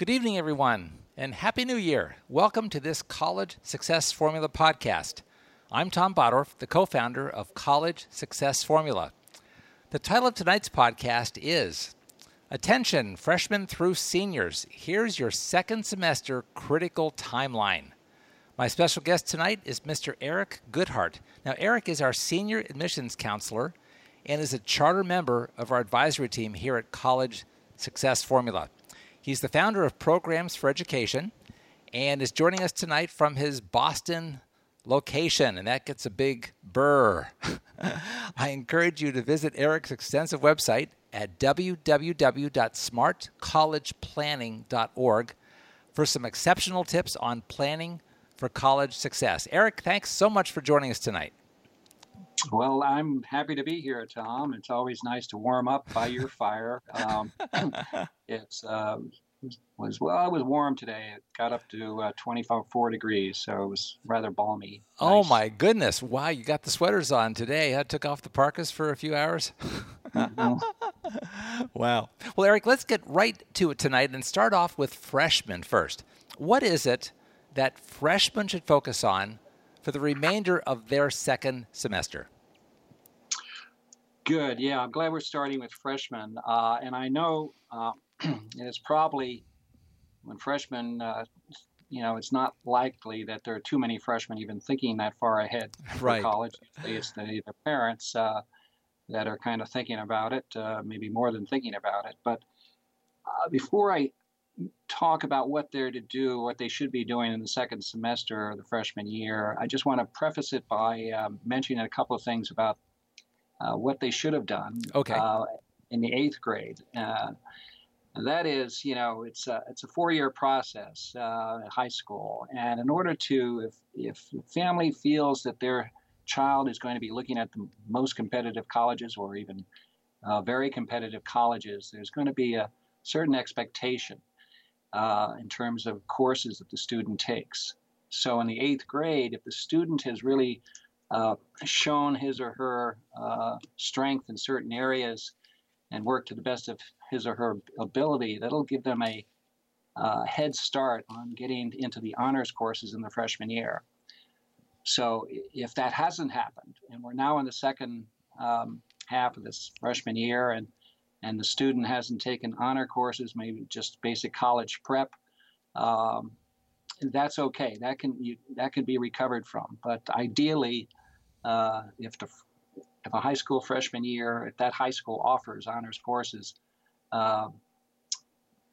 Good evening, everyone, and Happy New Year. Welcome to this College Success Formula podcast. I'm Tom Bottorff, the co founder of College Success Formula. The title of tonight's podcast is Attention, freshmen through seniors. Here's your second semester critical timeline. My special guest tonight is Mr. Eric Goodhart. Now, Eric is our senior admissions counselor and is a charter member of our advisory team here at College Success Formula. He's the founder of Programs for Education and is joining us tonight from his Boston location, and that gets a big burr. I encourage you to visit Eric's extensive website at www.smartcollegeplanning.org for some exceptional tips on planning for college success. Eric, thanks so much for joining us tonight. Well, I'm happy to be here, Tom. It's always nice to warm up by your fire. Um, it's uh, was well, it was warm today. It got up to uh, 24 degrees, so it was rather balmy. Oh nice. my goodness! Wow, you got the sweaters on today. I took off the parkas for a few hours. mm-hmm. wow. Well, Eric, let's get right to it tonight and start off with freshmen first. What is it that freshmen should focus on for the remainder of their second semester? Good. Yeah, I'm glad we're starting with freshmen. Uh, and I know uh, it's probably when freshmen, uh, you know, it's not likely that there are too many freshmen even thinking that far ahead for right. college. Usually it's the, the parents uh, that are kind of thinking about it, uh, maybe more than thinking about it. But uh, before I talk about what they're to do, what they should be doing in the second semester or the freshman year, I just want to preface it by um, mentioning a couple of things about uh, what they should have done okay. uh, in the eighth grade. Uh, that is, you know, it's a, it's a four-year process uh, high school, and in order to, if if the family feels that their child is going to be looking at the most competitive colleges or even uh, very competitive colleges, there's going to be a certain expectation uh, in terms of courses that the student takes. So in the eighth grade, if the student has really uh, shown his or her uh, strength in certain areas and worked to the best of his or her ability, that'll give them a uh, head start on getting into the honors courses in the freshman year. So if that hasn't happened, and we're now in the second um, half of this freshman year, and and the student hasn't taken honor courses, maybe just basic college prep, um, that's okay. That can you, that can be recovered from. But ideally, uh, if the if a high school freshman year, if that high school offers honors courses, uh,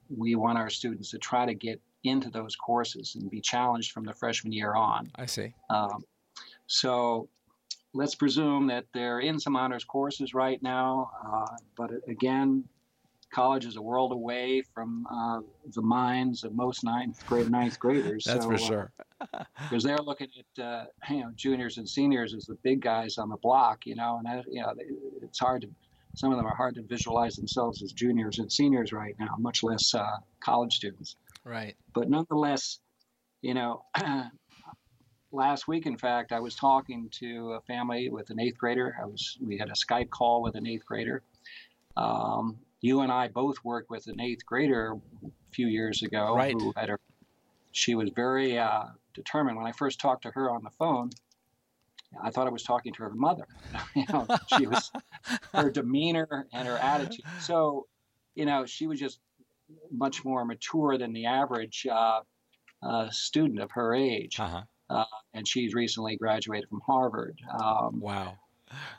we want our students to try to get into those courses and be challenged from the freshman year on. I see. Um, so let's presume that they're in some honors courses right now, uh, but again, college is a world away from uh, the minds of most ninth grade ninth graders. That's so, for sure. Because they're looking at uh, you know juniors and seniors as the big guys on the block, you know, and that, you know it's hard to. Some of them are hard to visualize themselves as juniors and seniors right now, much less uh, college students. Right. But nonetheless, you know, last week, in fact, I was talking to a family with an eighth grader. I was we had a Skype call with an eighth grader. Um, you and I both worked with an eighth grader a few years ago right. who had her. She was very uh, determined. When I first talked to her on the phone, I thought I was talking to her mother. you know, she was her demeanor and her attitude. So, you know, she was just much more mature than the average uh, uh, student of her age. Uh-huh. Uh, and she's recently graduated from Harvard. Um, wow.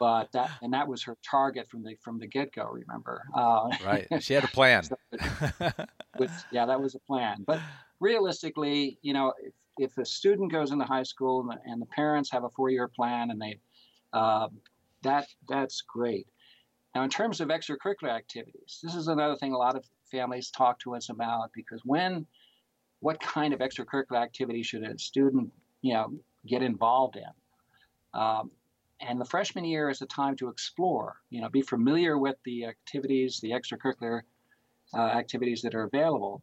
But that and that was her target from the from the get go. Remember? Uh, right. She had a plan. so, with, yeah, that was a plan. But realistically, you know, if, if a student goes into high school and the, and the parents have a four year plan and they uh, that that's great. Now, in terms of extracurricular activities, this is another thing a lot of families talk to us about because when, what kind of extracurricular activity should a student, you know, get involved in? Um, and the freshman year is a time to explore, you know, be familiar with the activities, the extracurricular uh, activities that are available.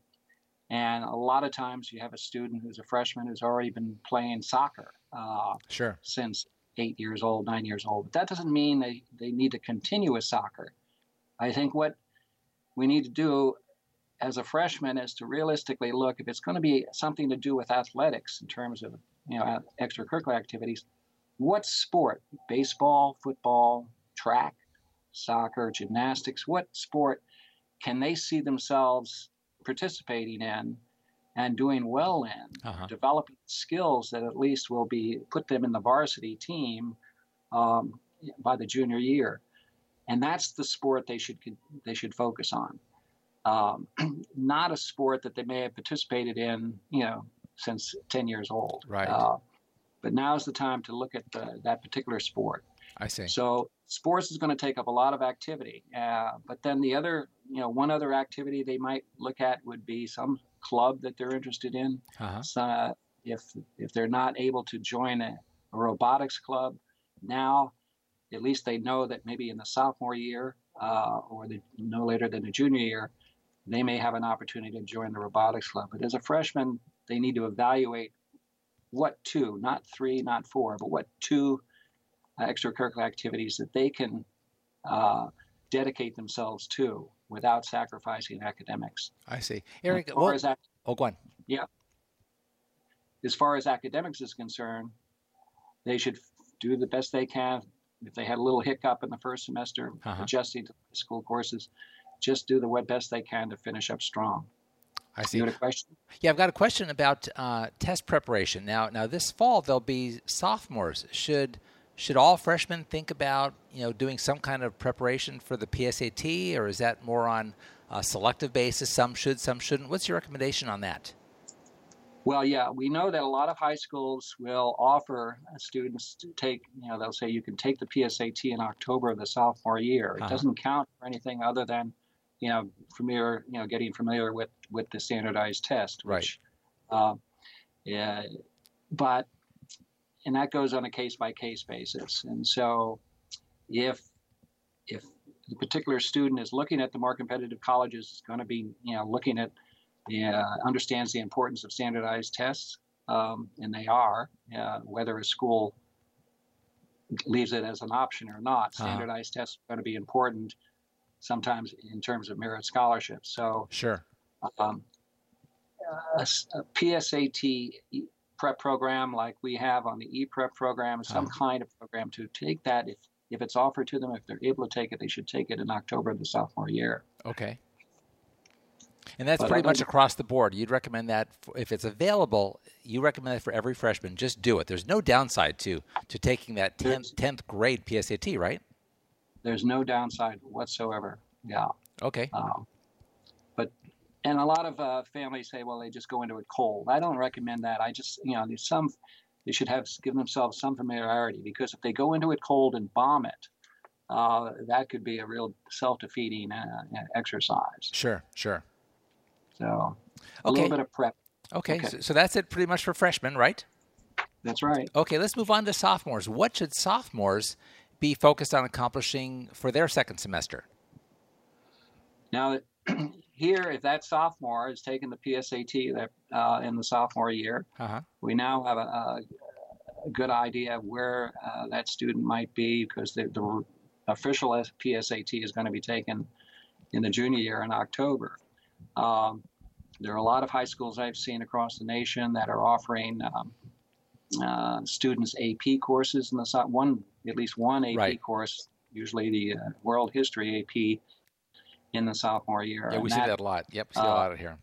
And a lot of times you have a student who's a freshman who's already been playing soccer uh, sure. since eight years old, nine years old. But that doesn't mean they, they need to continue with soccer. I think what we need to do as a freshman is to realistically look if it's going to be something to do with athletics in terms of you know extracurricular activities. What sport? Baseball, football, track, soccer, gymnastics. What sport can they see themselves participating in and doing well in, uh-huh. developing skills that at least will be put them in the varsity team um, by the junior year, and that's the sport they should they should focus on. Um, not a sport that they may have participated in, you know, since 10 years old. Right. Uh, but is the time to look at the, that particular sport. I see. So sports is going to take up a lot of activity. Uh, but then the other, you know, one other activity they might look at would be some club that they're interested in. Uh-huh. So if if they're not able to join a, a, robotics club now, at least they know that maybe in the sophomore year uh, or the, no later than the junior year, they may have an opportunity to join the robotics club. But as a freshman, they need to evaluate what two, not three, not four, but what two uh, extracurricular activities that they can uh, dedicate themselves to without sacrificing academics. I see. Eric, well, ac- oh, go on. Yeah. As far as academics is concerned, they should do the best they can. If they had a little hiccup in the first semester, uh-huh. adjusting to school courses, just do the best they can to finish up strong. I see. You a question? Yeah, I've got a question about uh, test preparation. Now, now this fall there'll be sophomores. Should should all freshmen think about you know doing some kind of preparation for the PSAT, or is that more on a selective basis? Some should, some shouldn't. What's your recommendation on that? Well, yeah, we know that a lot of high schools will offer students to take, you know, they'll say you can take the PSAT in October of the sophomore year. It uh-huh. doesn't count for anything other than, you know, familiar, you know, getting familiar with with the standardized test. Which, right. Uh, yeah, but and that goes on a case by case basis. And so, if if the particular student is looking at the more competitive colleges, is going to be you know looking at uh, understands the importance of standardized tests, um, and they are uh, whether a school leaves it as an option or not. Uh-huh. Standardized uh-huh. tests are going to be important sometimes in terms of merit scholarships. So sure. Um, a, a PSAT prep program like we have on the e-prep program, some oh. kind of program to take that if if it's offered to them, if they're able to take it, they should take it in October of the sophomore year. Okay. And that's but pretty much across the board. You'd recommend that if it's available, you recommend that for every freshman. Just do it. There's no downside to to taking that 10th, 10th grade PSAT, right? There's no downside whatsoever. Yeah. Okay. Um, and a lot of uh, families say, well, they just go into it cold. I don't recommend that. I just, you know, there's some, they should have give themselves some familiarity because if they go into it cold and bomb it, uh, that could be a real self-defeating uh, exercise. Sure, sure. So a okay. little bit of prep. Okay, okay. So, so that's it pretty much for freshmen, right? That's right. Okay, let's move on to sophomores. What should sophomores be focused on accomplishing for their second semester? Now, here, if that sophomore is taking the PSAT that uh, in the sophomore year, uh-huh. we now have a, a, a, good idea of where uh, that student might be because the, the, official PSAT is going to be taken in the junior year in October. Um, there are a lot of high schools I've seen across the nation that are offering um, uh, students AP courses in the one at least one AP right. course, usually the uh, World History AP in the sophomore year. Yeah, we see that, a lot. Yep, we see uh, a lot of here.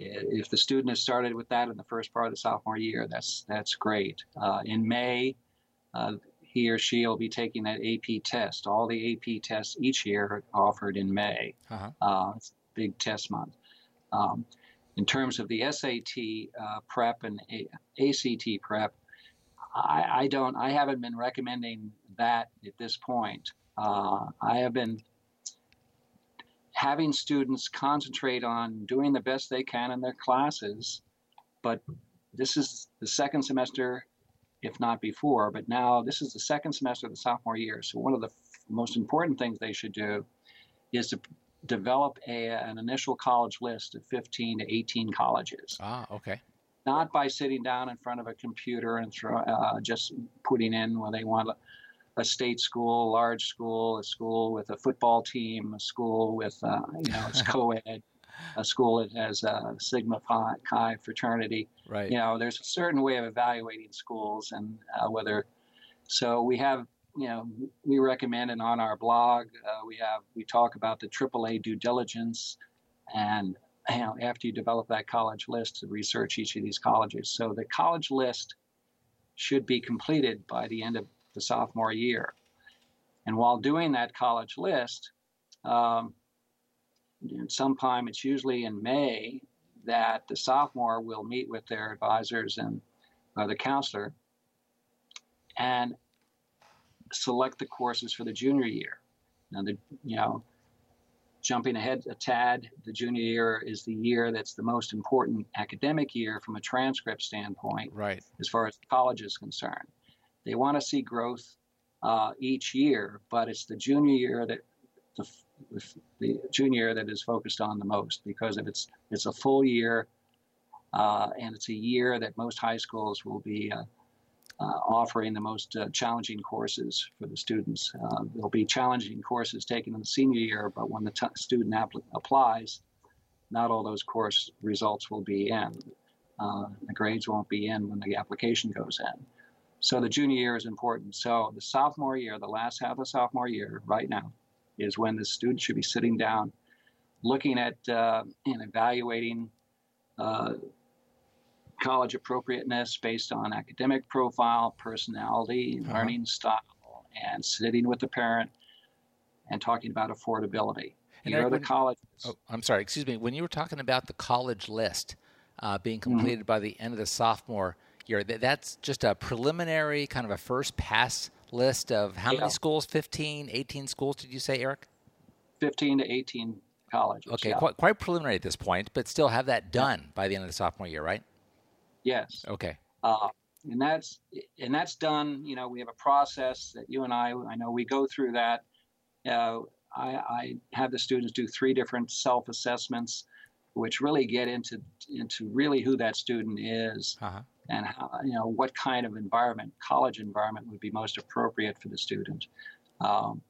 If the student has started with that in the first part of the sophomore year, that's that's great. Uh, in May, uh, he or she will be taking that AP test. All the AP tests each year are offered in May. Uh-huh. Uh, it's big test month. Um, in terms of the SAT uh, prep and A- ACT prep, I, I, don't. I haven't been recommending that at this point. Uh, I have been having students concentrate on doing the best they can in their classes. But this is the second semester, if not before, but now this is the second semester of the sophomore year. So one of the f- most important things they should do is to develop a, an initial college list of 15 to 18 colleges. Ah, okay. Not by sitting down in front of a computer and throw, uh, just putting in where they want a state school, a large school, a school with a football team, a school with uh, you know it's co-ed, a school that has a Sigma Chi fraternity. Right. You know, there's a certain way of evaluating schools and uh, whether. So we have you know we recommend it on our blog. Uh, we have we talk about the AAA due diligence, and you know after you develop that college list to research each of these colleges. So the college list should be completed by the end of the sophomore year. And while doing that college list, um, sometime it's usually in May that the sophomore will meet with their advisors and the counselor and select the courses for the junior year. Now, the you know, jumping ahead a tad, the junior year is the year that's the most important academic year from a transcript standpoint, right? As far as college is concerned, they want to see growth uh, each year, but it's the junior year that the, the junior year that is focused on the most because if it's it's a full year, uh, and it's a year that most high schools will be uh, uh, offering the most uh, challenging courses for the students. Uh, there'll be challenging courses taken in the senior year, but when the t- student applies, not all those course results will be in. Uh, the grades won't be in when the application goes in. So the junior year is important. So the sophomore year, the last half of the sophomore year, right now, is when the student should be sitting down, looking at uh, and evaluating uh, college appropriateness based on academic profile, personality, uh-huh. learning style, and sitting with the parent and talking about affordability. And Here are the colleges. Oh, I'm sorry, excuse me. When you were talking about the college list uh, being mm-hmm. completed mm-hmm. by the end of the sophomore year, that's just a preliminary kind of a first pass list of how yeah. many schools? 15, 18 schools, did you say, Eric? 15 to 18 colleges. Okay, yeah. quite, quite preliminary at this point, but still have that done yeah. by the end of the sophomore year, right? Yes. Okay. Uh, and that's and that's done. You know, we have a process that you and I, I know we go through that. Uh, I, I have the students do three different self assessments, which really get into into really who that student is uh-huh. and how you know what kind of environment, college environment, would be most appropriate for the student. Um,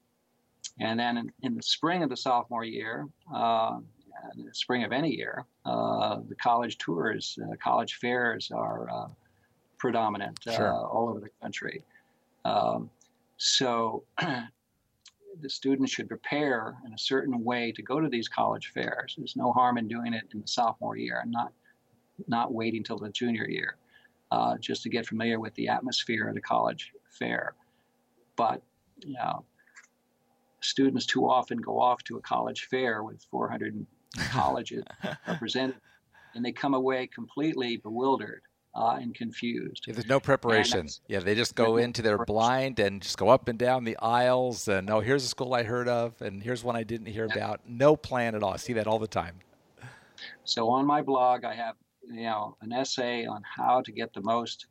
and then in, in, the spring of the sophomore year, uh, the spring of any year, uh, the college tours, uh, college fairs are uh, predominant uh, sure. all over the country. Um, so the students should prepare in a certain way to go to these college fairs. There's no harm in doing it in the sophomore year and not not waiting till the junior year, uh, just to get familiar with the atmosphere of a college fair. But you know, students too often go off to a college fair with 400 colleges represented, and they come away completely bewildered uh, and confused. Yeah, there's no preparation. Yeah, they just go into their blind and just go up and down the aisles and oh, here's a school I heard of, and here's one I didn't hear yeah. about. No plan at all. I see that all the time. So on my blog, I have you know an essay on how to get the most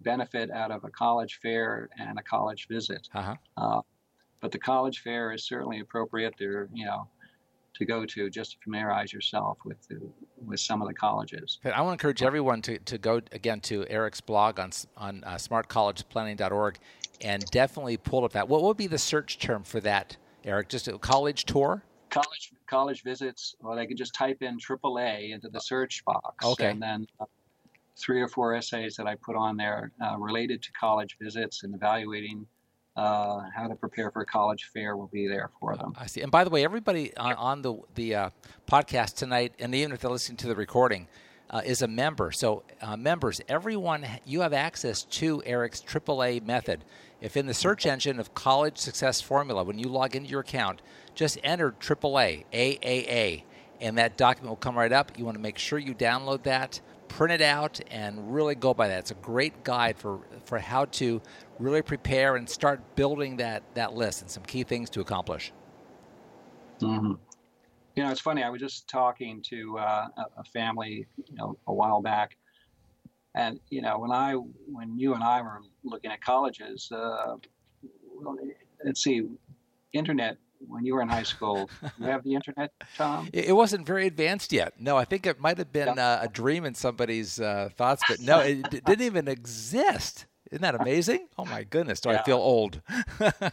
benefit out of a college fair and a college visit. Uh-huh. Uh, but the college fair is certainly appropriate. There, you know, to go to just to familiarize yourself with the, with some of the colleges. I want to encourage everyone to, to go again to Eric's blog on on uh, smartcollegeplanning.org and definitely pull up that. What would be the search term for that, Eric? Just a college tour? College college visits, or they could just type in AAA into the search box, okay. and then uh, three or four essays that I put on there uh, related to college visits and evaluating uh, how to prepare for a college fair will be there for them. I see. And by the way, everybody on, on the the uh, podcast tonight, and even if they're listening to the recording, uh, is a member. So uh, members, everyone, you have access to Eric's AAA method. If in the search engine of College Success Formula, when you log into your account, just enter AAA, AAA, and that document will come right up. You want to make sure you download that print it out and really go by that. It's a great guide for, for how to really prepare and start building that, that list and some key things to accomplish. Mm-hmm. You know, it's funny. I was just talking to uh, a family, you know, a while back, and you know, when I, when you and I were looking at colleges, uh, let's see, internet when you were in high school. you have the internet, Tom? It wasn't very advanced yet. No, I think it might have been uh, a dream in somebody's uh, thoughts, but no, it d- didn't even exist. Isn't that amazing? Oh my goodness, do Yeah. I feel old?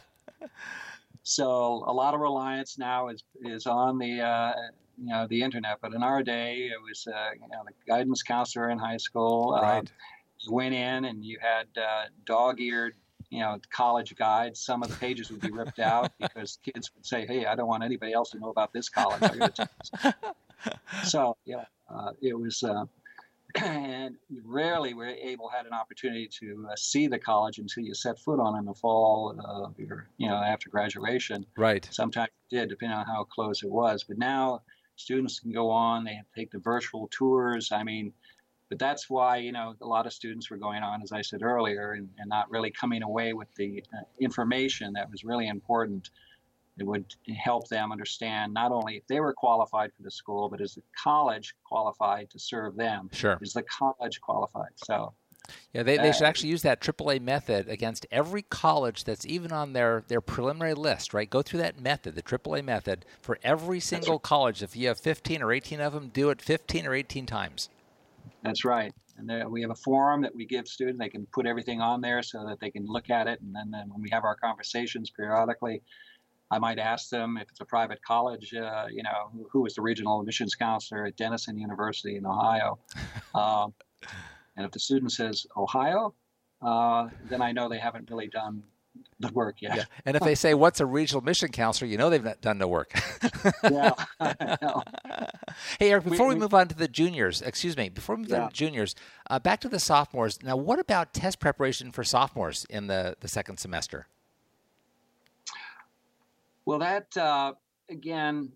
So a lot of reliance now is is on the uh, you know the internet. But in our day, it was uh, you know the guidance counselor in high school. um, Right. you went in and you had uh, dog-eared you know college guides. Some of the pages would be ripped out because kids would say, "Hey, I don't want anybody else to know about this college." I gotta take this." so yeah, uh, it was. Uh, and rarely were able had an opportunity to uh, see the college until you set foot on it in the fall of your, you know, after graduation. Right. Sometimes it did, depending on how close it was. But now students can go on, they take the virtual tours. I mean, but that's why, you know, a lot of students were going on, as I said earlier, and, and not really coming away with the uh, information that was really important. It would help them understand not only if they were qualified for the school, but is the college qualified to serve them? Sure. Is the college qualified? So, Yeah, they, they should actually use that AAA method against every college that's even on their, their preliminary list, right? Go through that method, the AAA method, for every single college. If you have 15 or 18 of them, do it 15 or 18 times. That's right. And there, we have a forum that we give students. They can put everything on there so that they can look at it. And then, then when we have our conversations periodically, I might ask them if it's a private college, uh, you know, who, who is the regional admissions counselor at Denison University in Ohio. Um, and if the student says Ohio, uh, then I know they haven't really done the work yet. Yeah. And if they say, What's a regional mission counselor? you know they've not done no work. Yeah, Hey, Eric, before we, we- move on to the juniors, excuse me, before we move on Yeah. to juniors, uh, back to the sophomores. Now, what about test preparation for sophomores in the, the second semester? Well, that uh, again,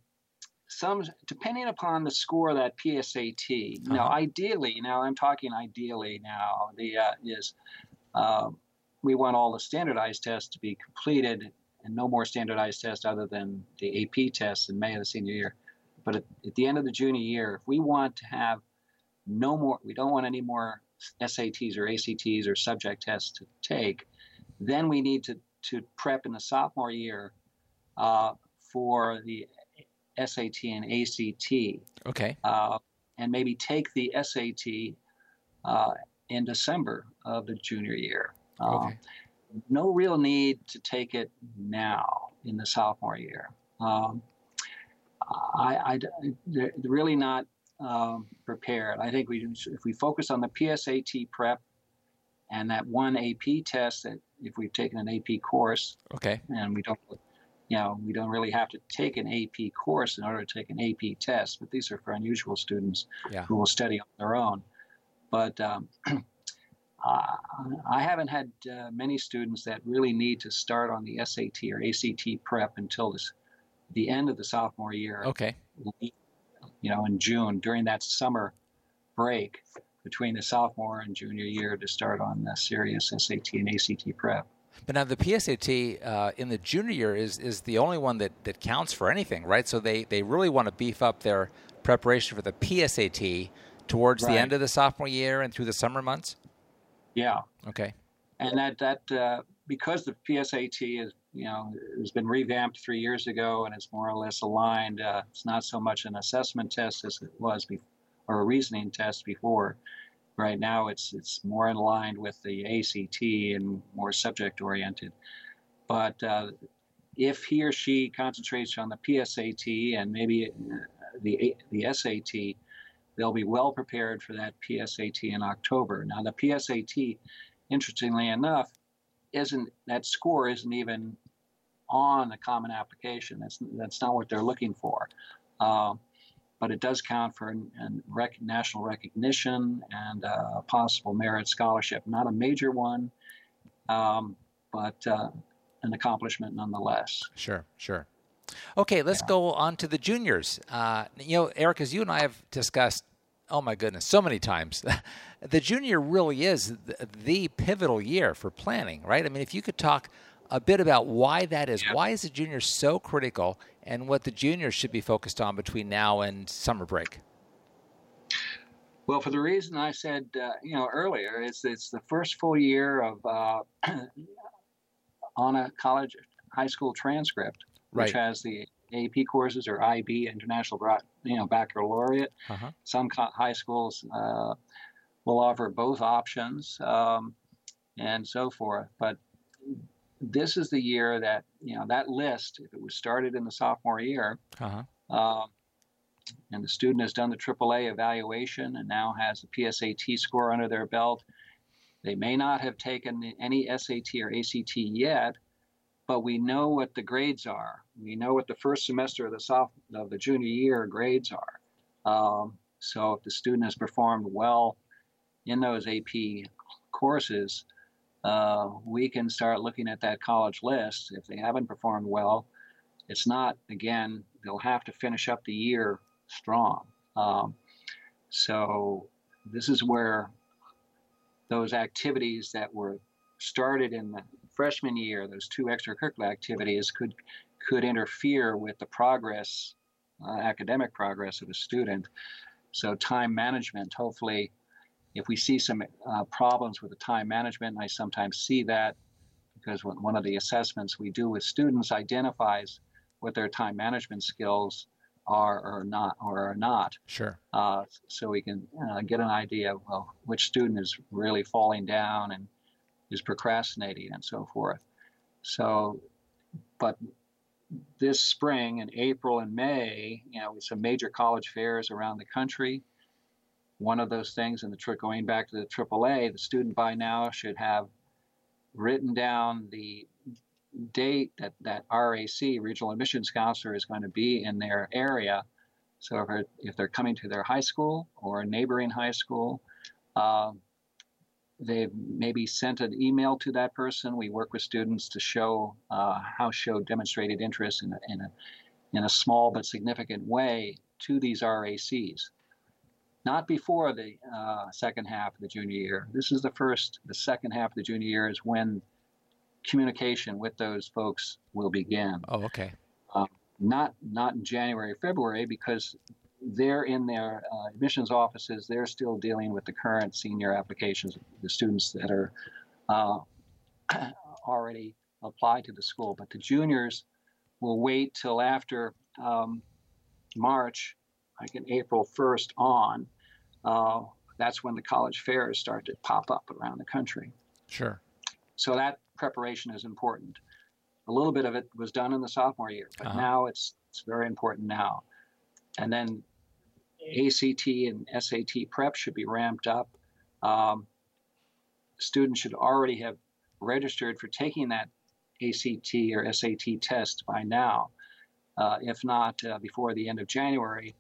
some depending upon the score of that PSAT. Now, Uh-huh. ideally, now I'm talking ideally now. The uh, is uh, we want all the standardized tests to be completed, and no more standardized tests other than the AP tests in May of the senior year. But at, at the end of the junior year, if we want to have no more, we don't want any more SATs or ACTs or subject tests to take, then we need to to prep in the sophomore year uh, for the SAT and ACT, Okay. uh, and maybe take the SAT uh, in December of the junior year. Okay. No real need to take it now in the sophomore year. Um, I, I, they're really not um, prepared. I think we, if we focus on the PSAT prep and that one AP test that if we've taken an AP course, Okay. and we don't you know we don't really have to take an AP course in order to take an AP test but these are for unusual students Yeah. who will study on their own but um, uh, I haven't had uh, many students that really need to start on the SAT or ACT prep until this, the end of the sophomore year Okay. you know in June during that summer break between the sophomore and junior year to start on the serious SAT and ACT prep But now the PSAT uh, in the junior year is, is the only one that, that counts for anything, right? So they, they really want to beef up their preparation for the PSAT towards the end of the sophomore year and through the summer months. Yeah Okay. and that that uh, because the PSAT is you know has been revamped three years ago and it's more or less aligned. Uh, it's not so much an assessment test as it was before, or a reasoning test before. Right now, it's it's more in line with the ACT and more subject oriented. But uh, if he or she concentrates on the PSAT and maybe uh, the the SAT, they'll be well prepared for that PSAT in October. Now, the PSAT interestingly enough, isn't that score isn't even on the common application. That's that's not what they're looking for. Um, but it does count for an, an rec- national recognition and uh, a possible merit scholarship. Not a major one, um, but uh, an accomplishment nonetheless. Sure, sure. Okay, let's go on to the juniors. Uh, you know, Eric, as you and I have discussed, oh my goodness, so many times, the junior really is the, the pivotal year for planning, right? I mean, if you could talk a bit about why that is, Yeah. why is the junior so critical, and what the juniors should be focused on between now and summer break. Well, for the reason I said, uh, you know, earlier, it's it's the first full year of uh, on a college high school transcript, which has the AP courses or IB International, you know, Baccalaureate. Uh-huh. Some co- high schools uh, will offer both options. Um, and so forth. But this is the year that you know that list. If it was started in the sophomore year, uh-huh. uh, and the student has done the AAA evaluation and now has a PSAT score under their belt, they may not have taken any SAT or ACT yet, but we know what the grades are. We know what the first semester of the soph- of the junior year grades are. Um, so if the student has performed well in those AP courses, uh, we can start looking at that college list. If they haven't performed well, it's not, again, they'll have to finish up the year strong. Um, so this is where those activities that were started in the freshman year, those two extracurricular activities, could could interfere with the progress, uh, academic progress of a student. So time management, hopefully, if we see some uh, problems with the time management, and I sometimes see that because one of the assessments we do with students identifies what their time management skills are or not or are not. Sure. Uh, so we can uh, get an idea of well, which student is really falling down and is procrastinating and so forth. So, but this spring in April and May, you know, with some major college fairs around the country, one of those things, and the trip going back to the AAA, the student by now should have written down the date that that RAC, Regional Admissions Counselor, is going to be in their area. So if, if they're coming to their high school or a neighboring high school, uh, they've maybe sent an email to that person. We work with students to show uh, how show demonstrated interest in a, in a in a small but significant way to these RACs. Not before the uh, second half of the junior year. This is the first, the second half of the junior year is when communication with those folks will begin. Oh, okay. Uh, not not in January, February, because they're in their uh, admissions offices. They're still dealing with the current senior applications, the students that are uh, already applied to the school. But the juniors will wait till after um, March, like in April 1st on. Uh, that's when the college fairs start to pop up around the country. Sure. So that preparation is important. A little bit of it was done in the sophomore year, but uh-huh. now it's it's very important now. And then ACT and SAT prep should be ramped up. Um, students should already have registered for taking that ACT or SAT test by now. Uh, if not uh, before the end of January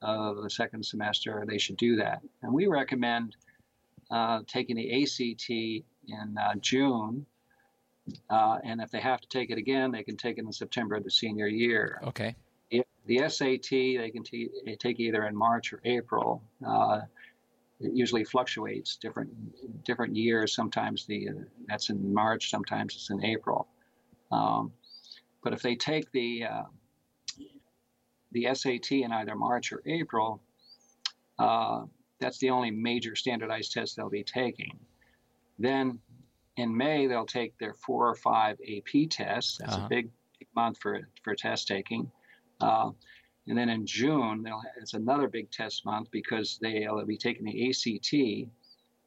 of the second semester, they should do that. And we recommend uh, taking the ACT in uh, June uh, and if they have to take it again, they can take it in September of the senior year. Okay. The SAT, they can t- take either in March or April. Uh, it usually fluctuates different different years. Sometimes the uh, that's in March, sometimes it's in April. Um, but if they take the uh, the SAT in either March or April, uh, that's the only major standardized test they'll be taking. Then in May, they'll take their four or five AP tests. That's uh-huh. a big, big, month for, for test taking. Uh, and then in June, it's another big test month because they'll be taking the ACT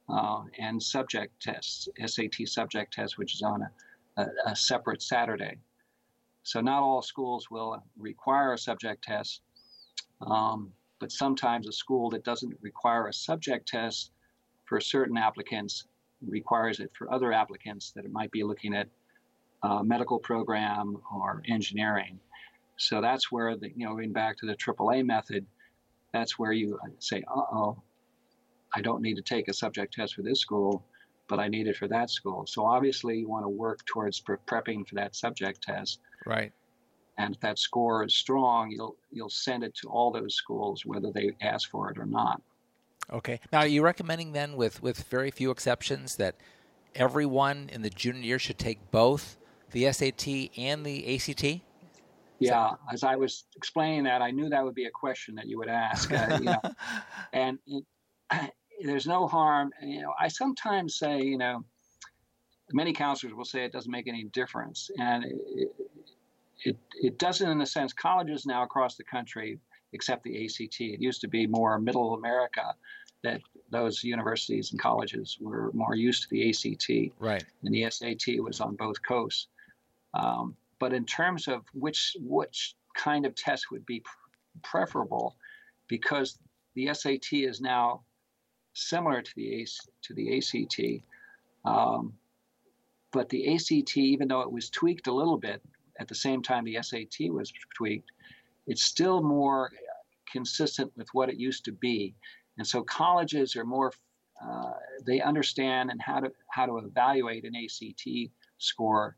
uh, and subject tests, SAT subject test, which is on a, a, a, separate Saturday. So not all schools will require a subject test, um, but sometimes a school that doesn't require a subject test for certain applicants requires it for other applicants that it might be looking at a medical program or engineering. So that's where the you know going back to the AAA method, that's where you say, uh oh, I don't need to take a subject test for this school, but I need it for that school. So obviously you want to work towards pre- prepping for that subject test. Right. And if that score is strong, you'll you'll send it to all those schools whether they ask for it or not. Okay. Now, are you recommending then, with with very few exceptions, that everyone in the junior year should take both the SAT and the ACT? Yeah, as I was explaining that, I knew that would be a question that you would ask. Uh, you know, and it, there's no harm. You know, I sometimes say, you know, many counselors will say it doesn't make any difference, and it, it, it doesn't in a sense. Colleges now across the country except the ACT. It used to be more middle America that those universities and colleges were more used to the ACT, right? And the SAT was on both coasts. Um, but in terms of which which kind of test would be preferable, because the SAT is now similar to the to the ACT, um, but the ACT, even though it was tweaked a little bit at the same time the SAT was tweaked, it's still more consistent with what it used to be. And so colleges are more uh, they understand and how to how to evaluate an ACT score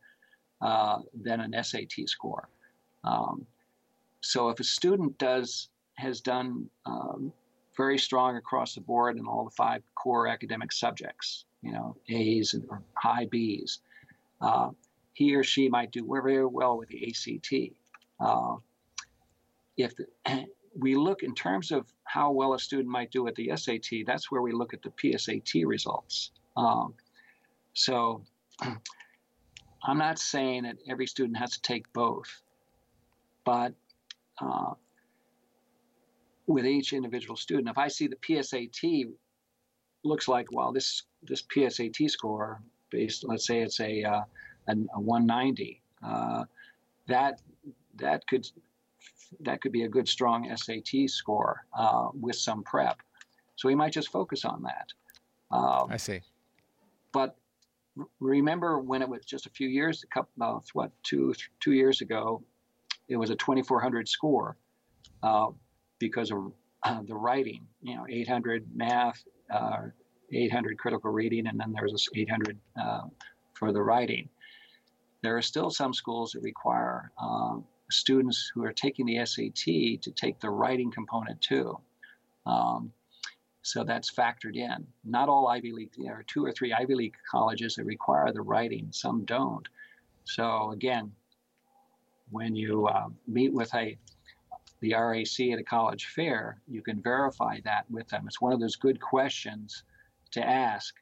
uh, than an SAT score. Um, so if a student does has done um, very strong across the board in all the five core academic subjects, you know, A's and high B's, uh, he or she might do very well with the ACT. Uh, if the, we look in terms of how well a student might do at the SAT, that's where we look at the PSAT results. Um, so I'm not saying that every student has to take both, but uh, with each individual student, if I see the PSAT looks like, well, this this PSAT score based, let's say it's a uh, a, a 190, uh, that that could that could be a good strong SAT score uh, with some prep. So we might just focus on that. Um, I see. But remember when it was just a few years, a couple, uh, what, two, two years ago, it was a 2400 score uh, because of uh, the writing, you know, 800 math, uh, 800 critical reading, and then there was 800 uh, for the writing. There are still some schools that require um, students who are taking the SAT to take the writing component too. Um, so that's factored in. Not all Ivy League, there are two or three Ivy League colleges that require the writing, some don't. So again, when you uh, meet with a the RAC at a college fair, you can verify that with them. It's one of those good questions to ask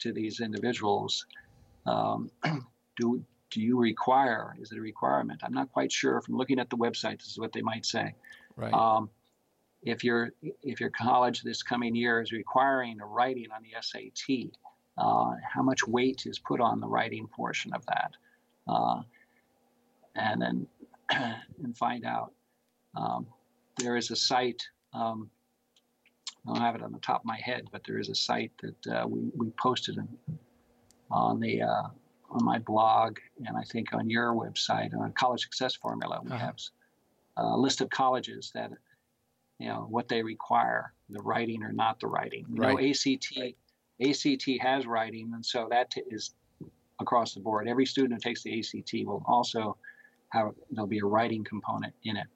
to these individuals. Um, do do you require? Is it a requirement? I'm not quite sure. From looking at the website, this is what they might say. Right. Um, if your if your college this coming year is requiring a writing on the SAT, uh, how much weight is put on the writing portion of that, uh, and then and find out. Um, there is a site. Um, I don't have it on the top of my head, but there is a site that uh, we we posted on the uh, on my blog and I think on your website on College Success Formula. We uh-huh. have a list of colleges that you know what they require, the writing or not the writing. You right. know, ACT right. ACT has writing, and so that t- is across the board. Every student who takes the ACT will also have there'll be a writing component in it.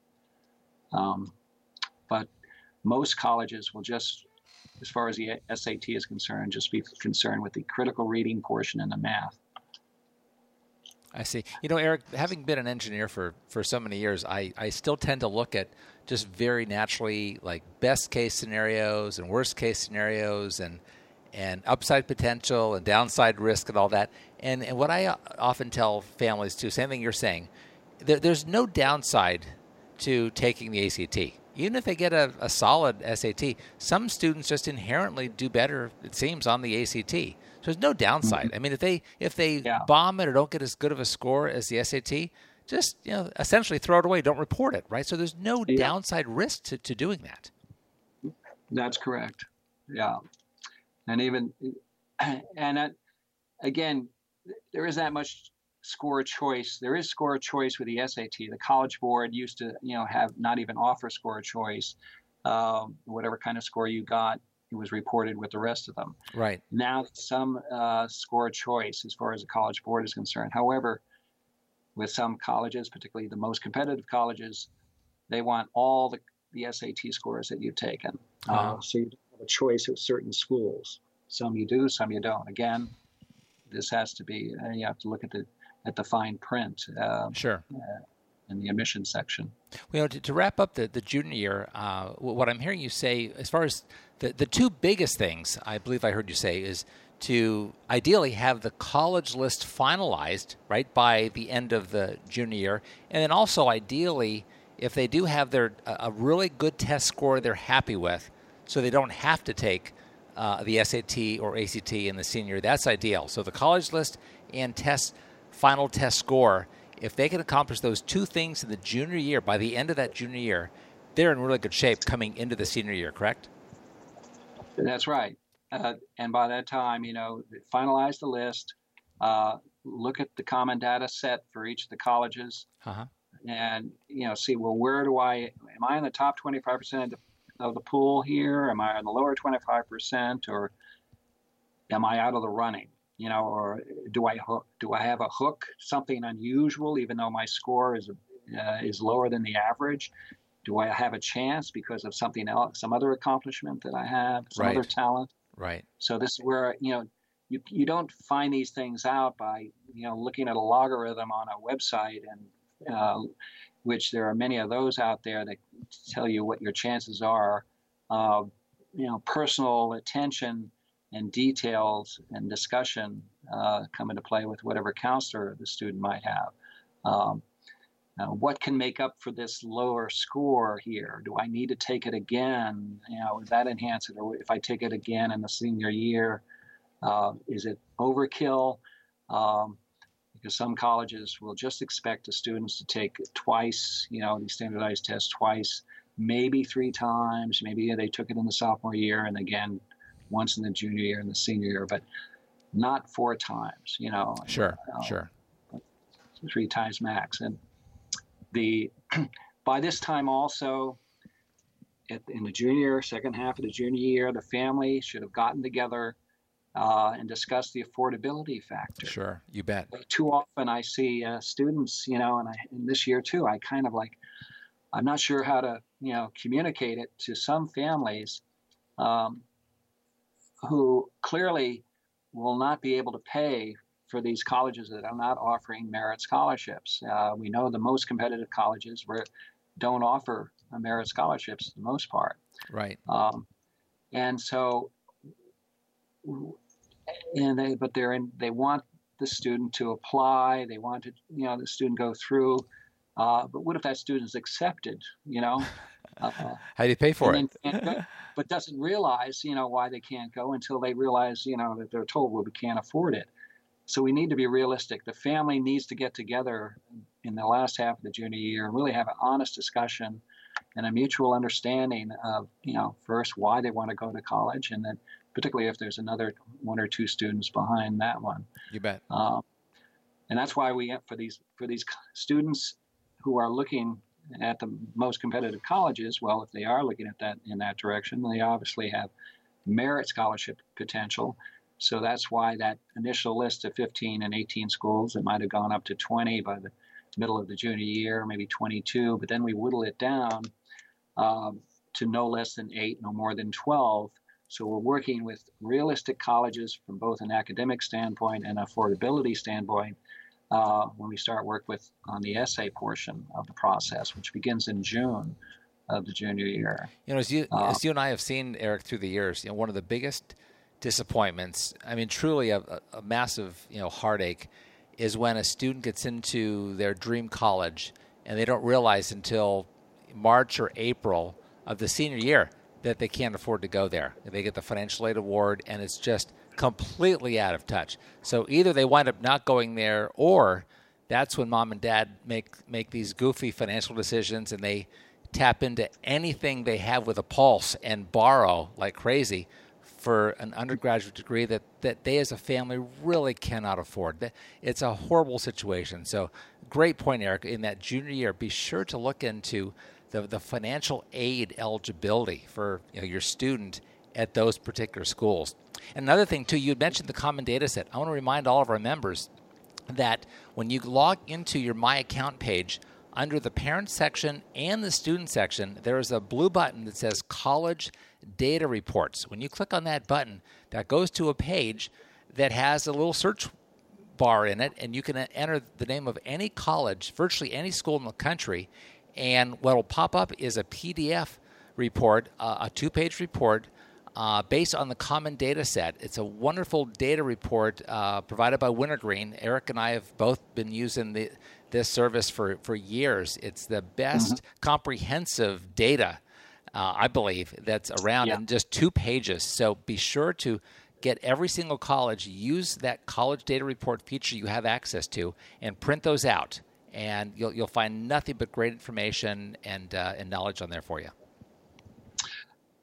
Um, but most colleges will just, as far as the SAT is concerned, just be concerned with the critical reading portion and the math. I see. You know, Eric, having been an engineer for, for so many years, I, I still tend to look at just very naturally like best case scenarios and worst case scenarios and and upside potential and downside risk and all that. And, and what I often tell families too, same thing you're saying, there, there's no downside to taking the ACT. Even if they get a, a solid SAT, some students just inherently do better, it seems, on the ACT. There's no downside. I mean, if they if they yeah. bomb it or don't get as good of a score as the SAT, just you know essentially throw it away. Don't report it, right? So there's no yeah. downside risk to, to doing that. That's correct. Yeah, and even and that, again, there is that much score choice. There is score choice with the SAT. The College Board used to, you know, have not even offer score choice. Um, whatever kind of score you got, it was reported with the rest of them. Right. Now, some uh, score choice as far as the College Board is concerned. However, with some colleges, particularly the most competitive colleges, they want all the, the SAT scores that you've taken. Uh-huh. Uh, so you have a choice of certain schools. Some you do, some you don't. Again, this has to be. Uh, you have to look at the at the fine print. Uh, sure. Uh, in the admissions section. Well, to, to wrap up the, the junior year, uh, what I'm hearing you say, as far as the, the two biggest things I believe I heard you say is to ideally have the college list finalized right by the end of the junior year, and then also ideally if they do have their a really good test score they're happy with, so they don't have to take uh, the SAT or ACT in the senior. That's ideal. So the college list and test final test score, if they can accomplish those two things in the junior year by the end of that junior year, they're in really good shape coming into the senior year. Correct? That's right. Uh, and by that time, you know, finalize the list, uh, look at the common data set for each of the colleges, uh-huh. and you know, see well, where do I am I in the top 25% of the, of the pool here? Am I in the lower 25%, or am I out of the running? You know, or do I hook, do I have a hook, something unusual, even though my score is uh, is lower than the average? Do I have a chance because of something else, some other accomplishment that I have, some right. other talent? Right. So this is where you know you you don't find these things out by you know looking at a logarithm on a website and uh, which there are many of those out there that tell you what your chances are. Uh, you know, personal attention and details and discussion uh, come into play with whatever counselor the student might have. Um, uh, what can make up for this lower score here? Do I need to take it again? You know, does that enhance it? Or if I take it again in the senior year, uh, is it overkill? Um, because some colleges will just expect the students to take twice, you know, these standardized tests twice, maybe three times. Maybe they took it in the sophomore year and again once in the junior year and the senior year, but not four times, you know. Sure, sure. Three times max. And the by this time also at, in the junior second half of the junior year the family should have gotten together uh, and discussed the affordability factor sure you bet too often i see uh, students you know and, I, and this year too i kind of like i'm not sure how to you know communicate it to some families um, who clearly will not be able to pay for these colleges that are not offering merit scholarships. Uh, we know the most competitive colleges where don't offer merit scholarships for the most part. Right. Um, and so, and they, but they're in, they want the student to apply. They want to, you know, the student go through. Uh, but what if that student is accepted? You know, uh, how do you pay for it? Go, but doesn't realize, you know, why they can't go until they realize, you know, that they're told, well, we can't afford it. So we need to be realistic. The family needs to get together in the last half of the junior year and really have an honest discussion and a mutual understanding of, you know, first why they want to go to college, and then particularly if there's another one or two students behind that one. You bet. Um, and that's why we for these for these students who are looking at the most competitive colleges. Well, if they are looking at that in that direction, they obviously have merit scholarship potential so that's why that initial list of 15 and 18 schools, it might have gone up to 20 by the middle of the junior year, maybe 22, but then we whittle it down um, to no less than eight, no more than 12. So we're working with realistic colleges from both an academic standpoint and affordability standpoint uh, when we start work with on the essay portion of the process, which begins in June of the junior year. You know, as you, uh, as you and I have seen, Eric, through the years, you know, one of the biggest – disappointments. I mean, truly a, a, massive you know heartache is when a student gets into their dream college and they don't realize until March or April of the senior year that they can't afford to go there. They get the financial aid award and it's just completely out of touch. So either they wind up not going there or that's when mom and dad make make these goofy financial decisions and they tap into anything they have with a pulse and borrow like crazy for an undergraduate degree that, that they as a family really cannot afford. It's a horrible situation. So, great point, Eric. In that junior year, be sure to look into the, the financial aid eligibility for you know, your student at those particular schools. Another thing, too, you mentioned the common data set. I want to remind all of our members that when you log into your My Account page, under the parent section and the student section, there is a blue button that says College Data Reports. When you click on that button, that goes to a page that has a little search bar in it, and you can enter the name of any college, virtually any school in the country, and what will pop up is a PDF report, uh, a two page report. Uh, based on the common data set. It's a wonderful data report uh, provided by Wintergreen. Eric and I have both been using the, this service for, for years. It's the best mm-hmm. comprehensive data uh, I believe, that's around Yeah. in just two pages. So be sure to get every single college, use that college data report feature you have access to, and print those out. And you'll, you'll find nothing but great information and, uh, and knowledge on there for you.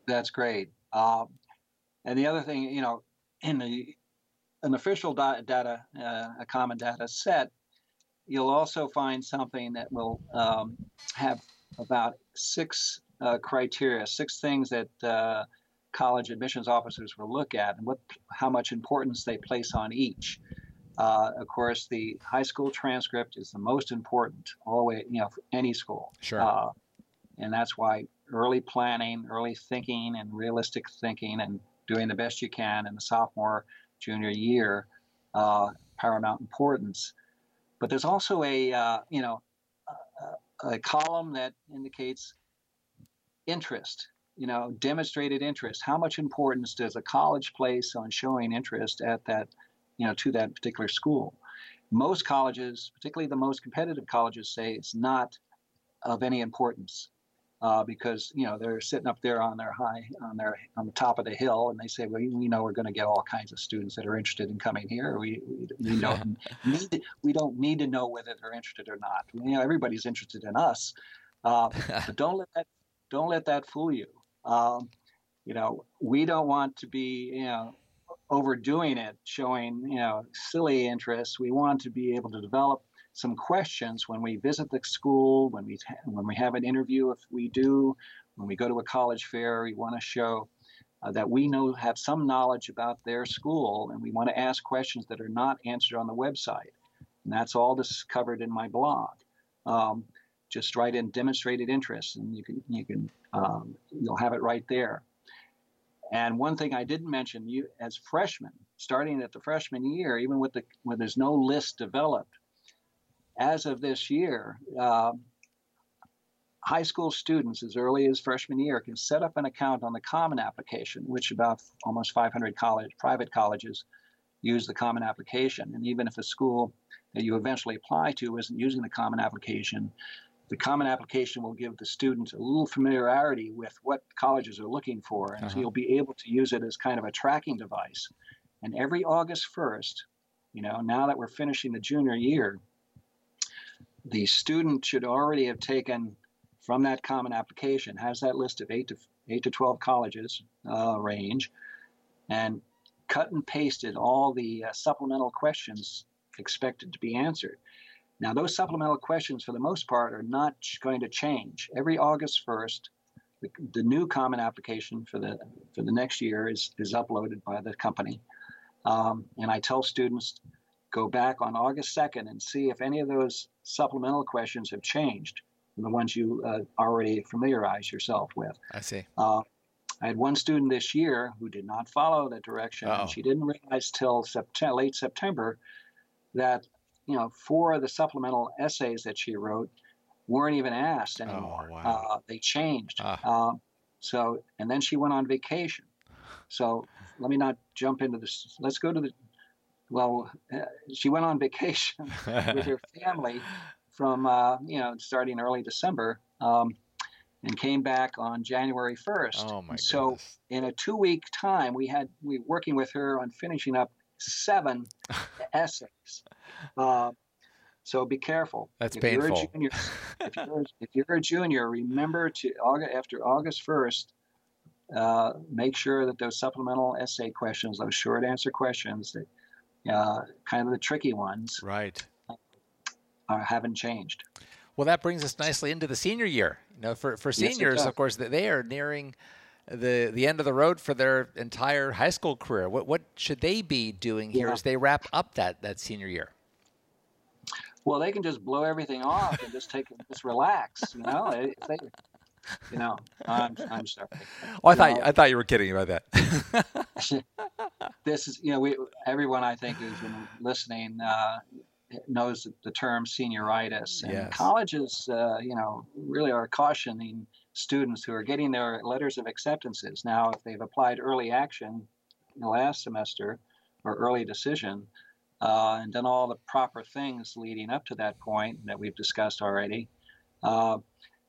That's great. Um, and the other thing, you know, in the an official da- data, uh, a common data set, you'll also find something that will um, have about six uh, criteria, six things that uh, college admissions officers will look at, and what how much importance they place on each. Uh, of course, the high school transcript is the most important, always, you know, for any school. Sure. Uh, and that's why early planning, early thinking, and realistic thinking, and doing the best you can in the sophomore, junior year, uh, paramount importance. But there's also a uh, you know a, a column that indicates interest. You know, demonstrated interest. How much importance does a college place on showing interest at that, you know, to that particular school? Most colleges, particularly the most competitive colleges, say it's not of any importance uh, because you know they're sitting up there on their high on their on the top of the hill and they say well we know we're going to get all kinds of students that are interested in coming here. We we, we don't need to, we don't need to know whether they're interested or not. You know everybody's interested in us uh, but don't let that don't let that fool you. Um, you know we don't want to be you know overdoing it showing you know silly interests we want to be able to develop some questions when we visit the school, when we when we have an interview, if we do, when we go to a college fair, we want to show uh, that we know have some knowledge about their school, and we want to ask questions that are not answered on the website. And that's all this covered in my blog. Um, just write in demonstrated interest, and you can you can um, you'll have it right there. And one thing I didn't mention, you as freshmen, starting at the freshman year, even with the when there's no list developed, as of this year, uh, high school students as early as freshman year can set up an account on the Common Application, which about almost 500 college private colleges use the Common Application. And even if a school that you eventually apply to isn't using the Common Application, the Common Application will give the student a little familiarity with what colleges are looking for, and Uh-huh. you'll be able to use it as kind of a tracking device. And every August 1st, you know, now that we're finishing the junior year, the student should already have taken from that common application has that list of eight to eight to twelve colleges uh, range, and cut and pasted all the uh, supplemental questions expected to be answered. Now, those supplemental questions, for the most part, are not going to change. Every August first, the, the new common application for the for the next year is is uploaded by the company, um, and I tell students go back on August 2nd and see if any of those supplemental questions have changed from the ones you uh, already familiarize yourself with. I see. Uh, I had one student this year who did not follow the direction, Uh-oh. and she didn't realize till September, late September that you know four of the supplemental essays that she wrote weren't even asked anymore. wow. uh, they changed. Ah. Um, so, and then she went on vacation. So let me not jump into this. Let's go to the. Well, uh, she went on vacation with her family from uh, you know starting early December, um, and came back on January first. oh my so goodness. in a two-week time, we had we working with her on finishing up seven essays. Uh, so be careful. That's if painful. You're a junior, if, you're, if you're a junior, remember to August, after August first, uh, make sure that those supplemental essay questions, those short answer questions, that uh, kind of the tricky ones, Right. uh, haven't changed. Well, that brings us nicely into the senior year. You know, for for seniors, does. of course, th- they are nearing the the end of the road for their entire high school career. What what should they be doing here Yeah. as they wrap up that that senior year? Well, they can just blow everything off and just take just relax. You know, If they, you know. I'm I'm sorry. Oh, I thought No. I thought you were kidding about that. this is you know we everyone I think who's been listening uh, knows the term senioritis and Yes. colleges uh, you know really are cautioning students who are getting their letters of acceptances now if they've applied early action in the last semester or early decision uh, and done all the proper things leading up to that point that we've discussed already uh,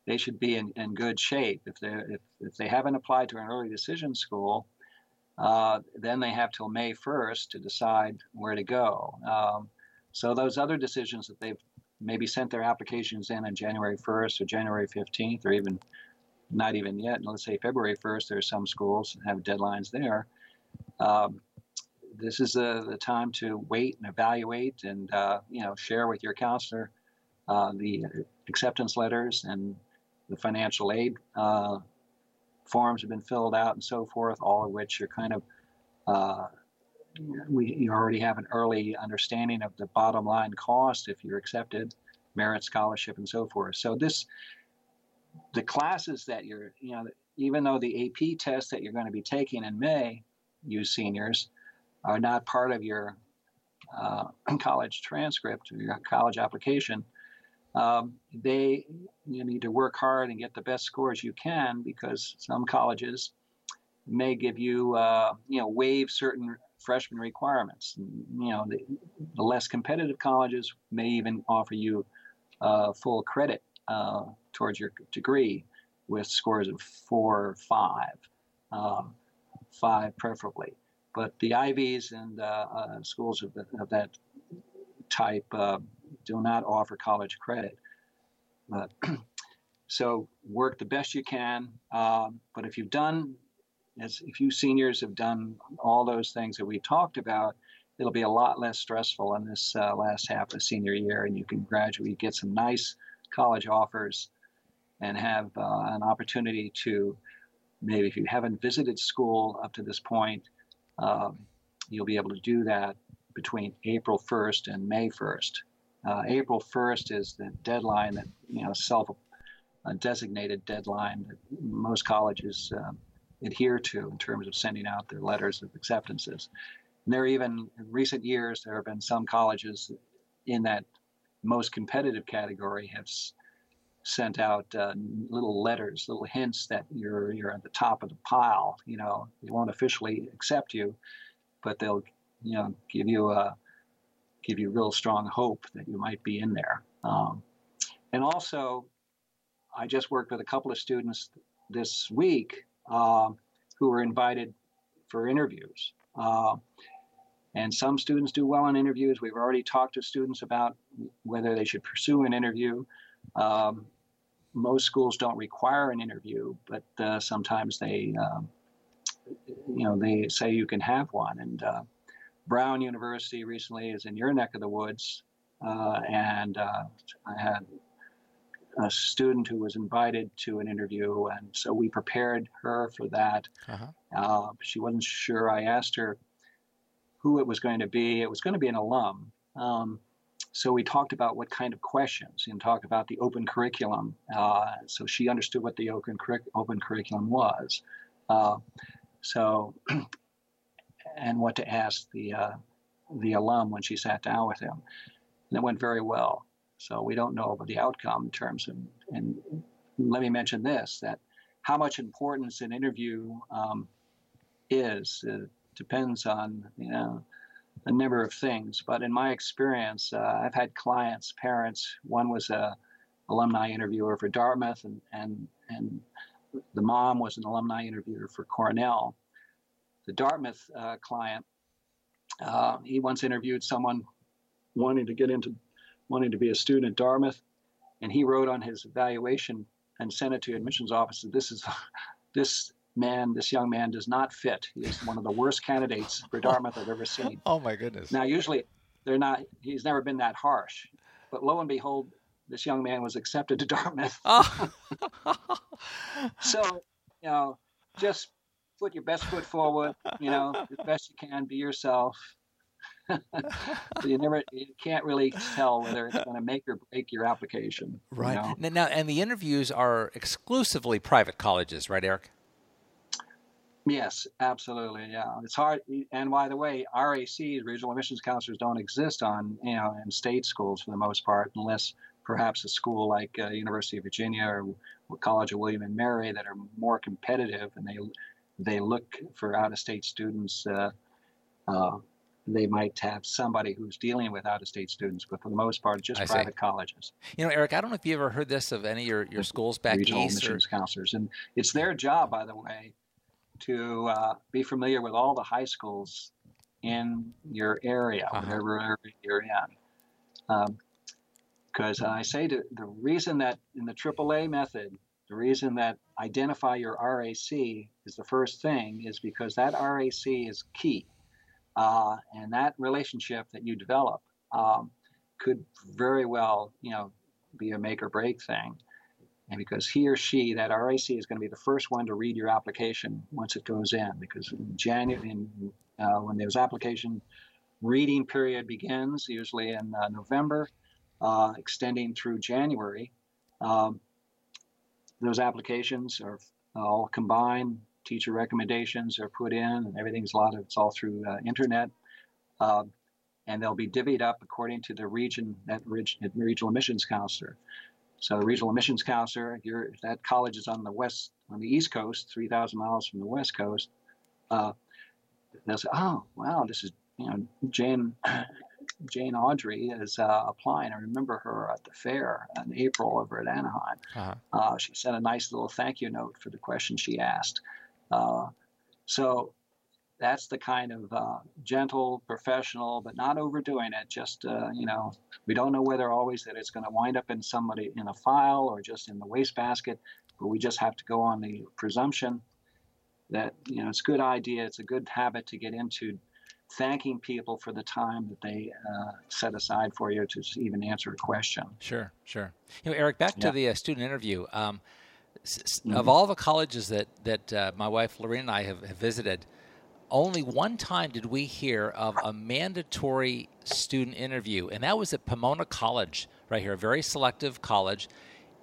they should be in, in good shape. If they if, if they haven't applied to an early decision school, uh, then they have till May 1st to decide where to go. Um, so those other decisions that they've maybe sent their applications in on January 1st or January 15th or even not even yet, and let's say February 1st, there are some schools that have deadlines there. Um, this is the, the time to wait and evaluate and uh, you know share with your counselor uh, the acceptance letters and the financial aid uh, forms have been filled out and so forth, all of which are kind of uh, we you already have an early understanding of the bottom line cost if you're accepted, merit scholarship and so forth. So this the classes that you're you know even though the AP test that you're going to be taking in May, you seniors, are not part of your uh, college transcript or your college application, um, they you need to work hard and get the best scores you can because some colleges may give you uh, you know waive certain freshman requirements. You know the, the less competitive colleges may even offer you uh, full credit uh, towards your degree with scores of four or five, um, five preferably. But the Ivies and uh, uh, schools of, the, of, that type uh, do not offer college credit. But so work the best you can. Um, but if you've done, as if you seniors have done all those things that we talked about, it'll be a lot less stressful in this uh, last half of senior year, and you can gradually get some nice college offers and have uh, an opportunity to maybe if you haven't visited school up to this point, um, you'll be able to do that between April 1st and May 1st. Uh, April 1st is the deadline that, you know, self a designated deadline that most colleges um, adhere to in terms of sending out their letters of acceptances. And there are even in recent years, there have been some colleges in that most competitive category have sent out uh, little letters, little hints that you're you're at the top of the pile. You know, they won't officially accept you, but they'll you know give you a give you real strong hope that you might be in there. Um, and also, I just worked with a couple of students this week uh, who were invited for interviews. Uh, and some students do well in interviews. We've already talked to students about whether they should pursue an interview. Um, most schools don't require an interview, but uh, sometimes they, um, you know, they say you can have one. And uh, Brown University recently is in your neck of the woods, uh, and uh, I had a student who was invited to an interview, and so we prepared her for that. Uh-huh. Uh, she wasn't sure. I asked her who it was going to be. It was going to be an alum. Um, so we talked about what kind of questions and talked about the open curriculum. Uh, so she understood what the open, open curriculum was. Uh, so, and what to ask the uh, the alum when she sat down with him. And it went very well. So we don't know about the outcome in terms of. And let me mention this: that how much importance an interview um, is depends on you know a number of things. But in my experience, uh, I've had clients, parents. One was a alumni interviewer for Dartmouth, and and and the mom was an alumni interviewer for Cornell. The Dartmouth uh, client, uh, he once interviewed someone wanting to get into, wanting to be a student at Dartmouth, and he wrote on his evaluation and sent it to admissions office. That this is this man, this young man does not fit. He is one of the worst candidates for Dartmouth I've ever seen. Oh my goodness! Now, usually they're not. He's never been that harsh, but lo and behold, this young man was accepted to Dartmouth. Oh. so, you know, just put your best foot forward. You know, the best you can. Be yourself. you never, you can't really tell whether it's going to make or break your application. Right you know? now, and the interviews are exclusively private colleges, right, Eric? Yes, absolutely. Yeah, it's hard. And by the way, RACs, regional admissions counselors, don't exist on you know in state schools for the most part, unless perhaps a school like uh, University of Virginia or College of William and Mary that are more competitive and they they look for out-of-state students uh, uh, they might have somebody who's dealing with out of state students, but for the most part, just I see. private colleges. You know, Eric, I don't know if you ever heard this of any of your, your schools back regional east. Or, admissions counselors. And it's their job, by the way, to uh, be familiar with all the high schools in your area, Uh-huh. whatever area you're in. Because I say to, the reason that in the AAA method, the reason that identify your RAC is the first thing is because that RAC is key. Uh, and that relationship that you develop um, could very well, you know, be a make or break thing. And because he or she, that RAC is going to be the first one to read your application once it goes in. Because in January, in, uh, when those application reading period begins, usually in uh, November, uh, extending through January, um, those applications are all combined. Teacher recommendations are put in, and everything's a lot of it's all through uh, internet. Um, and they'll be divvied up according to the region that reg- regional admissions counselor. So the regional admissions counselor, if that college is on the west, on the east coast, 3,000 miles from the west coast, uh, they'll say, "Oh, wow, this is you know Jane Jane Audrey is uh, applying. I remember her at the fair in April over at Anaheim. Uh-huh. Uh, she sent a nice little thank you note for the question she asked. Uh, so that's the kind of uh, gentle, professional, but not overdoing it. Just uh, you know, we don't know whether always that it's going to wind up in somebody in a file or just in the wastebasket, but we just have to go on the presumption that you know it's a good idea, it's a good habit to get into thanking people for the time that they uh, set aside for you to even answer a question. Sure, sure. You know, Eric, back to Yeah. the uh, student interview. Um, s- Mhm. Of all the colleges that that uh, my wife Lorena and I have, have visited, only one time did we hear of a mandatory student interview, and that was at Pomona College, right here, a very selective college,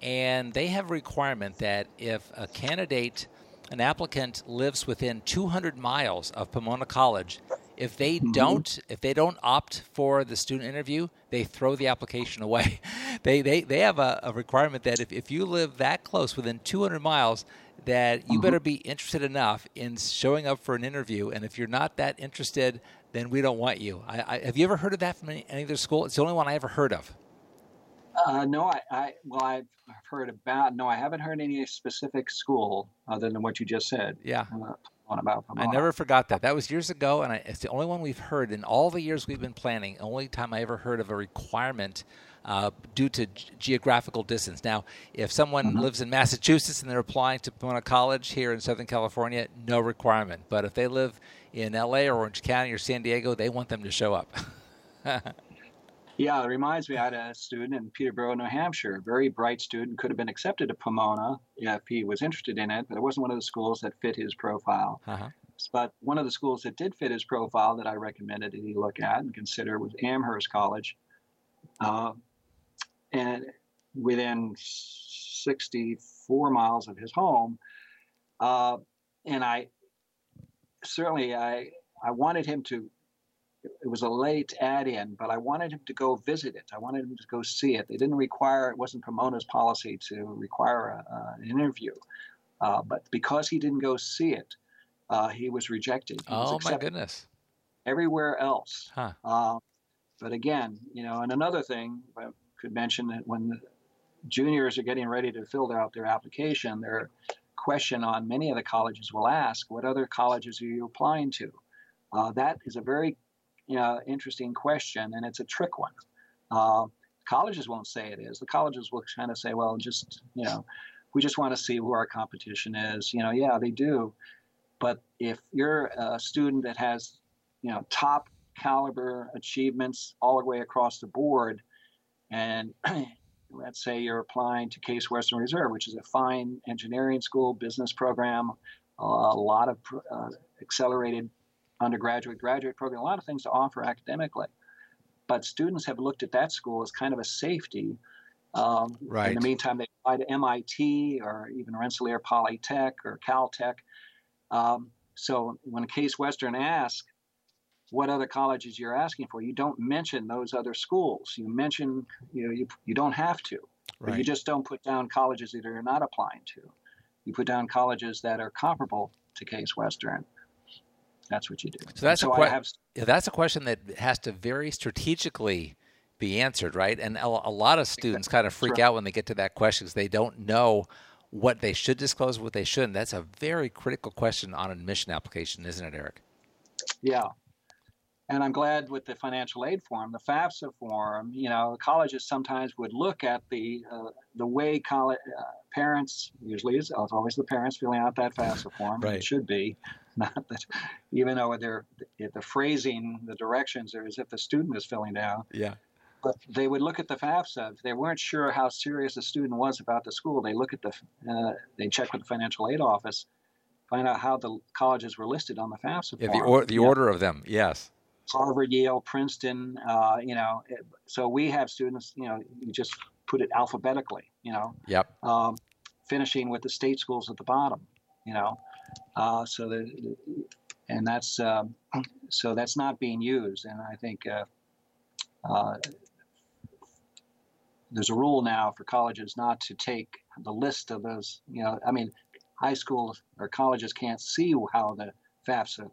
and they have a requirement that if a candidate, an applicant, lives within 200 miles of Pomona College. If they don't, if they don't opt for the student interview, they throw the application away. they, they, they have a, a requirement that if, if you live that close, within 200 miles, that you better be interested enough in showing up for an interview. And if you're not that interested, then we don't want you. I, I, have you ever heard of that from any, any other school? It's the only one I ever heard of. Uh, no, I, I well, I've heard about. No, I haven't heard any specific school other than what you just said. Yeah. Uh, on about I never forgot that. That was years ago, and I, it's the only one we've heard in all the years we've been planning. Only time I ever heard of a requirement uh, due to g- geographical distance. Now, if someone Mhm. lives in Massachusetts and they're applying to Pomona College here in Southern California, no requirement. But if they live in L.A. or Orange County or San Diego, they want them to show up. Yeah, it reminds me. I had a student in Peterborough, New Hampshire, a very bright student, could have been accepted to Pomona if he was interested in it, but it wasn't one of the schools that fit his profile. uh-huh. But one of the schools that did fit his profile that I recommended that he look at and consider was Amherst College, uh, and within 64 miles of his home. Uh, and I certainly I I wanted him to. It was a late add-in, but I wanted him to go visit it. I wanted him to go see it. They didn't require. It wasn't Pomona's policy to require a, uh, an interview, uh, but because he didn't go see it, uh, he was rejected. He was Oh, my goodness. everywhere else. Huh. Uh, but again, you know, and another thing I could mention that when the juniors are getting ready to fill out their application, their question on many of the colleges will ask, "What other colleges are you applying to?" Uh, that is a very you know, interesting question, and it's a trick one. Uh, colleges won't say it is. The colleges will kind of say, "Well, just you know, we just want to see who our competition is." You know, yeah, they do. But if you're a student that has, you know, top caliber achievements all the way across the board, and let's say you're applying to Case Western Reserve, which is a fine engineering school, business program, a lot of uh, accelerated undergraduate, graduate program, a lot of things to offer academically. But students have looked at that school as kind of a safety. Um, Right. In the meantime, they apply to MIT or even Rensselaer Polytech or Caltech. Um, so when Case Western asks what other colleges you're asking for, you don't mention those other schools. You mention, you know, you, you don't have to, but you just don't put down colleges that you're not applying to. You put down colleges that are comparable to Case Western. That's what you do. So that's so a que- have, yeah, that's a question that has to very strategically be answered, right? And a, a lot of students kind of freak right. out when they get to that question because they don't know what they should disclose, what they shouldn't. That's a very critical question on an admission application, isn't it, Eric? Yeah. And I'm glad with the financial aid form, the FAFSA form, you know, colleges sometimes would look at the uh, the way college uh, parents usually is it's always the parents filling out that FAFSA form. Right. It should be, not that even though they're the phrasing, the directions are as if the student is filling down. Yeah. But they would look at the FAFSA. If they weren't sure how serious the student was about the school, they look at the uh, they check with the financial aid office, find out how the colleges were listed on the FAFSA Yeah, the, or, the Yeah. order of them, yes. Harvard, Yale, Princeton, uh, you know. it- So we have students, you know, you just put it alphabetically, you know, Yep. um, finishing with the state schools at the bottom, you know. Uh, so the, and that's um, so that's not being used, and I think uh, uh, there's a rule now for colleges not to take the list of those, you know. I mean, high schools or colleges can't see how the FAFSA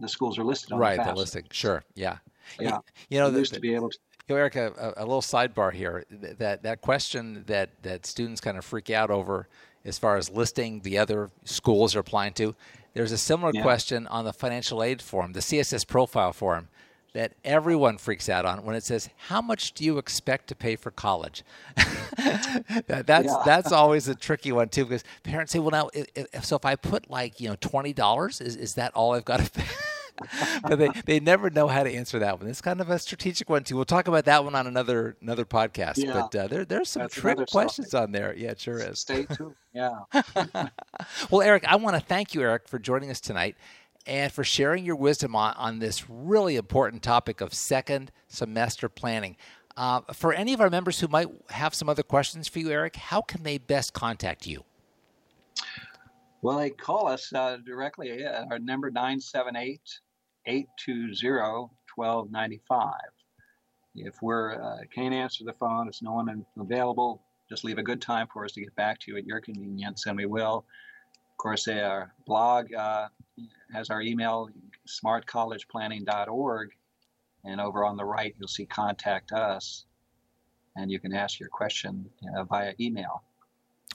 the schools are listed on Right, the the listing. Sure. Yeah. Yeah. You know, They the, used to be able to. You know, Eric, a, a little sidebar here. That that question that that students kind of freak out over, as far as listing the other schools they're applying to, there's a similar Yeah. question on the financial aid form, the CSS profile form, that everyone freaks out on when it says, "How much do you expect to pay for college?" that, that's Yeah. that's always a tricky one too, because parents say, "Well, now, if, if, so if I put like you know twenty dollars, is is that all I've got to pay?" but they, they never know how to answer that one. It's kind of a strategic one too. We'll talk about that one on another another podcast. Yeah. But uh, there there's some That's trick questions on there. Yeah, it sure is. Stay tuned. Yeah. Well, Eric, I want to thank you, Eric, for joining us tonight and for sharing your wisdom on, on this really important topic of second semester planning. Uh, for any of our members who might have some other questions for you, Eric, how can they best contact you? Well, they call us uh, directly. Uh, our number 978 820 1295. If we're uh, can't answer the phone, if no one available, just leave a good time for us to get back to you at your convenience, and we will. Of course, our blog uh, has our email, smartcollegeplanning.org, and over on the right you'll see contact us, and you can ask your question uh, via email.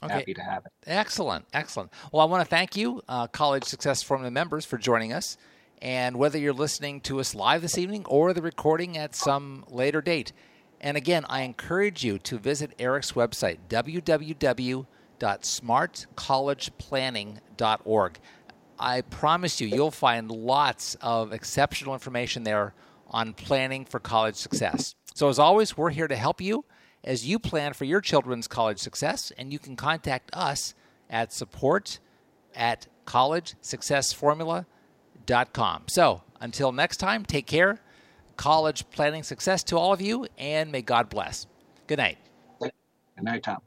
Okay. Happy to have it. Excellent, excellent. Well, I want to thank you, uh, College Success Formula members, for joining us. And whether you're listening to us live this evening or the recording at some later date. And again, I encourage you to visit Eric's website, www.smartcollegeplanning.org. I promise you, you'll find lots of exceptional information there on planning for college success. So, as always, we're here to help you as you plan for your children's college success, and you can contact us at support at collegesuccessformula.com. So, until next time, take care. College planning success to all of you, and may God bless. Good night. Good night, Tom.